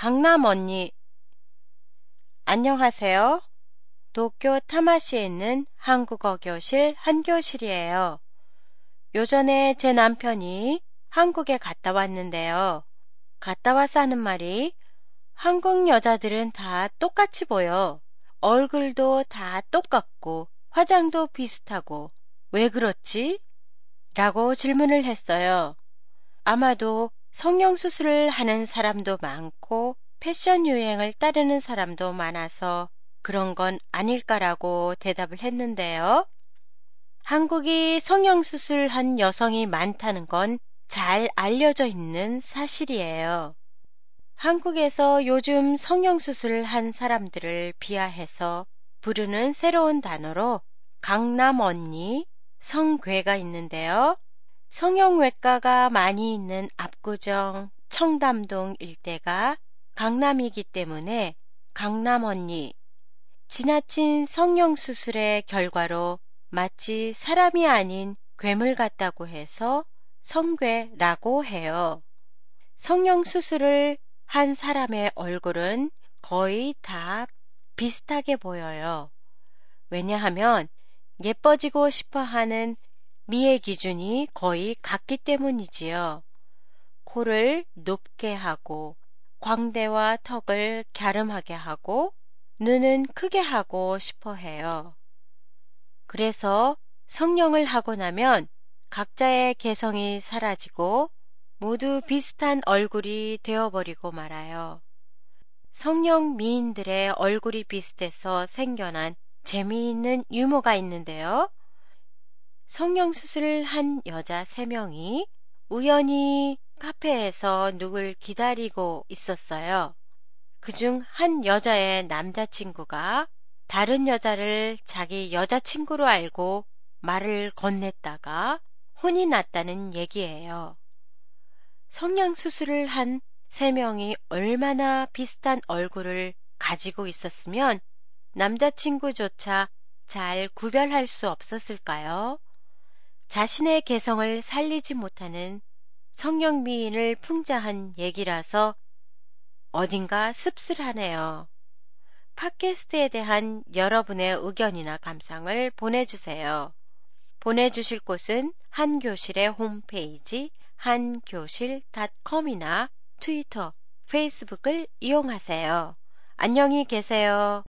강남 언니. 안녕하세요. 도쿄 타마시에 있는 한국어 교실 한교실이에요. 요전에 제 남편이 한국에 갔다 왔는데요. 갔다 와서 하는 말이 한국 여자들은 다 똑같이 보여. 얼굴도 다 똑같고 화장도 비슷하고 왜 그렇지? 라고 질문을 했어요. 아마도 성형수술을 하는 사람도 많고 패션 유행을 따르는 사람도 많아서 그런 건 아닐까라고 대답을 했는데요. 한국이 성형수술한 여성이 많다는 건 잘 알려져 있는 사실이에요. 한국에서 요즘 성형수술을 한 사람들을 비하해서 부르는 새로운 단어로 강남 언니, 성괴가 있는데요. 성형외과가 많이 있는 압구정, 청담동 일대가 강남이기 때문에 강남 언니, 지나친 성형수술의 결과로 마치 사람이 아닌 괴물 같다고 해서 성괴라고 해요. 성형수술을 한 사람의 얼굴은 거의 다 비슷하게 보여요. 왜냐하면 예뻐지고 싶어 하는 미의 기준이 거의 같기 때문이지요. 코를 높게 하고 광대와 턱을 갸름하게 하고 눈은 크게 하고 싶어 해요. 그래서 성령을 하고 나면 각자의 개성이 사라지고 모두 비슷한 얼굴이 되어버리고 말아요. 성령 미인들의 얼굴이 비슷해서 생겨난 재미있는 유머가 있는데요. 성령 수술을 한 여자 3명이 우연히 카페에서 누굴 기다리고 있었어요. 그중 한 여자의 남자친구가 다른 여자를 자기 여자친구로 알고 말을 건넸다가 혼이 났다는 얘기예요. 성냥 수술을 한세 명이 얼마나 비슷한 얼굴을 가지고 있었으면 남자친구조차 잘 구별할 수 없었을까요? 자신의 개성을 살리지 못하는 성령 미인을 풍자한 얘기라서 어딘가 씁쓸하네요. 팟캐스트에 대한 여러분의 의견이나 감상을 보내주세요. 보내주실 곳은 한교실의 홈페이지 한교실닷컴이나 트위터, 페이스북을 이용하세요. 안녕히 계세요.